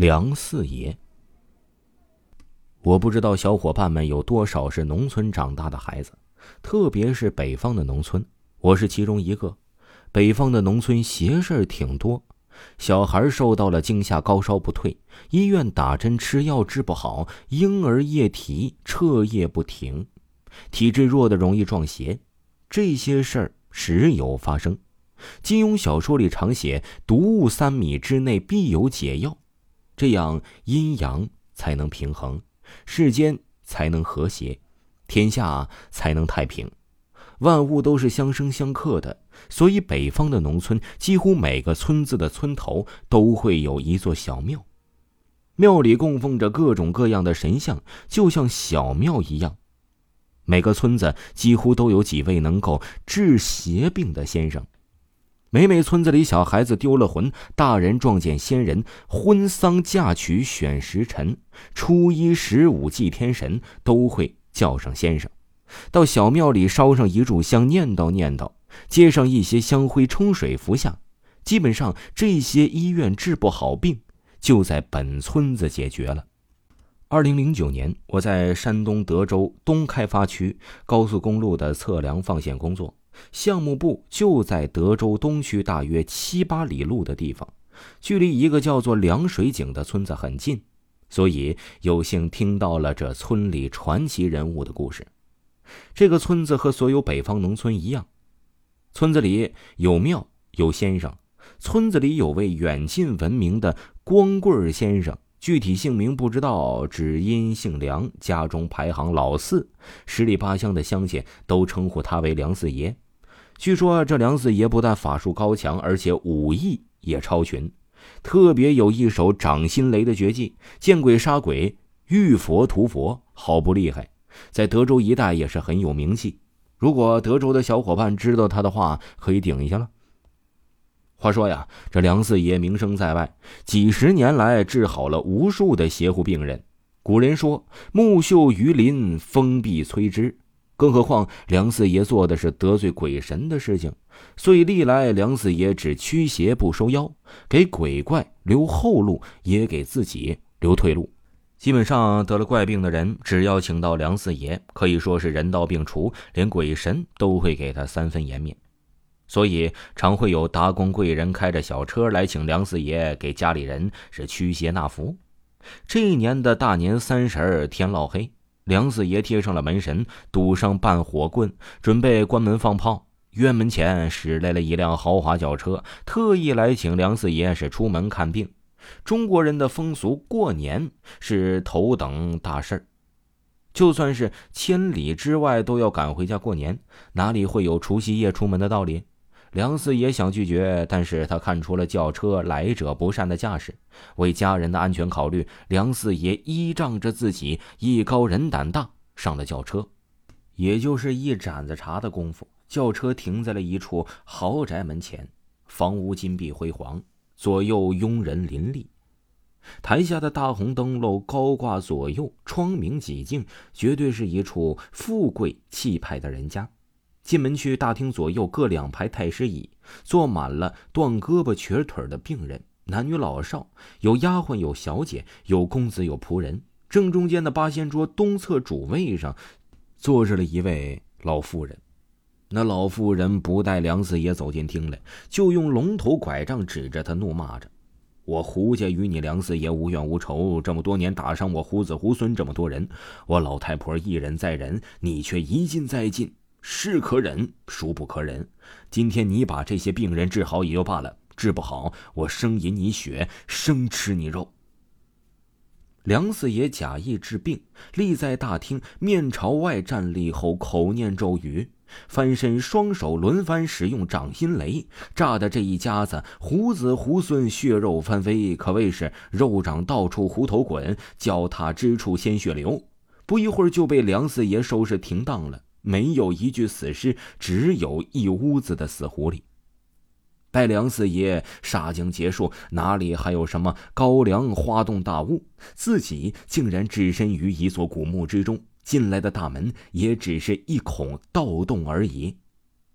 梁四爷。我不知道小伙伴们有多少是农村长大的孩子，特别是北方的农村，我是其中一个。北方的农村邪事儿挺多，小孩受到了惊吓，高烧不退，医院打针吃药治不好，婴儿夜啼彻夜不停，体质弱的容易撞邪，这些事儿时有发生。金庸小说里常写“毒物三米之内必有解药”，这样阴阳才能平衡，世间才能和谐，天下才能太平。万物都是相生相克的，所以北方的农村几乎每个村子的村头都会有一座小庙，庙里供奉着各种各样的神像，就像小庙一样。每个村子几乎都有几位能够治邪病的先生。每每村子里小孩子丢了魂，大人撞见仙人，婚丧嫁娶选时辰，初一十五祭天神，都会叫上先生，到小庙里烧上一炷香，念叨念叨，接上一些香灰，冲水服下。基本上这些医院治不好病，就在本村子解决了。二零零九年，我在山东德州东开发区高速公路的测量放线工作。项目部就在德州东区大约七八里路的地方，距离一个叫做凉水井的村子很近，所以有幸听到了这村里传奇人物的故事。这个村子和所有北方农村一样，村子里有庙有先生，村子里有位远近闻名的光棍先生。具体姓名不知道，只因姓梁，家中排行老四，十里八乡的乡亲都称呼他为梁四爷。据说这梁四爷不但法术高强，而且武艺也超群，特别有一手掌心雷的绝技，见鬼杀鬼，遇佛屠佛，好不厉害，在德州一带也是很有名气。如果德州的小伙伴知道他的话，可以顶一下了。话说呀，这梁四爷名声在外，几十年来治好了无数的邪乎病人。古人说“木秀于林，风必摧之”，更何况梁四爷做的是得罪鬼神的事情，所以历来梁四爷只驱邪不收妖，给鬼怪留后路，也给自己留退路。基本上得了怪病的人，只要请到梁四爷，可以说是人到病除，连鬼神都会给他三分颜面。所以常会有达官贵人开着小车来请梁四爷给家里人是驱邪纳福。这一年的大年三十天烙黑，梁四爷贴上了门神，堵上半火棍，准备关门放炮。院门前驶来了一辆豪华轿车，特意来请梁四爷是出门看病。中国人的风俗，过年是头等大事儿，就算是千里之外都要赶回家过年，哪里会有除夕夜出门的道理？梁四爷想拒绝，但是他看出了轿车来者不善的架势。为家人的安全考虑，梁四爷依仗着自己艺高人胆大，上了轿车。也就是一盏子茶的功夫，轿车停在了一处豪宅门前。房屋金碧辉煌，左右佣人林立。台下的大红灯笼高挂左右，窗明几净，绝对是一处富贵气派的人家。进门去，大厅左右各两排太师椅，坐满了断胳膊瘸腿的病人，男女老少，有丫鬟，有小姐，有公子，有仆人。正中间的八仙桌东侧主位上，坐着了一位老妇人。那老妇人不待梁四爷走进厅来，就用龙头拐杖指着他，怒骂着：“我胡家与你梁四爷无怨无仇，这么多年打伤我胡子胡孙这么多人，我老太婆一忍再忍，你却一进再进。”是可忍，孰不可忍？今天你把这些病人治好也就罢了，治不好，我生饮你血，生吃你肉。梁四爷假意治病，立在大厅，面朝外站立后，口念咒语，翻身，双手轮番使用掌心雷，炸的这一家子胡子胡孙，血肉翻飞，可谓是肉掌到处胡头滚，脚踏之处鲜血流。不一会儿就被梁四爷收拾停当了。没有一具死尸，只有一屋子的死狐狸。待梁四爷杀将结束，哪里还有什么高粱花洞大雾？自己竟然置身于一座古墓之中，进来的大门也只是一孔盗洞而已。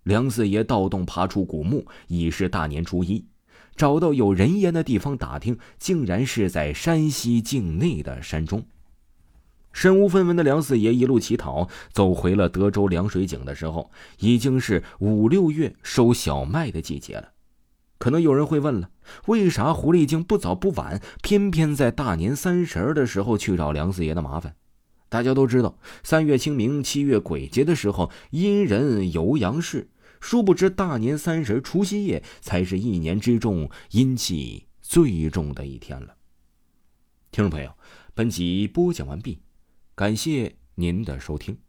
梁四爷盗洞爬出古墓，已是大年初一。找到有人烟的地方打听，竟然是在山西境内的山中。身无分文的梁四爷一路乞讨，走回了德州凉水井的时候，已经是五六月收小麦的季节了。可能有人会问了，为啥狐狸精不早不晚，偏偏在大年三十的时候去找梁四爷的麻烦？大家都知道，三月清明，七月鬼节的时候，阴人游阳市。殊不知，大年三十除夕夜才是一年之中阴气最重的一天了。听众朋友，本集播讲完毕。感谢您的收听。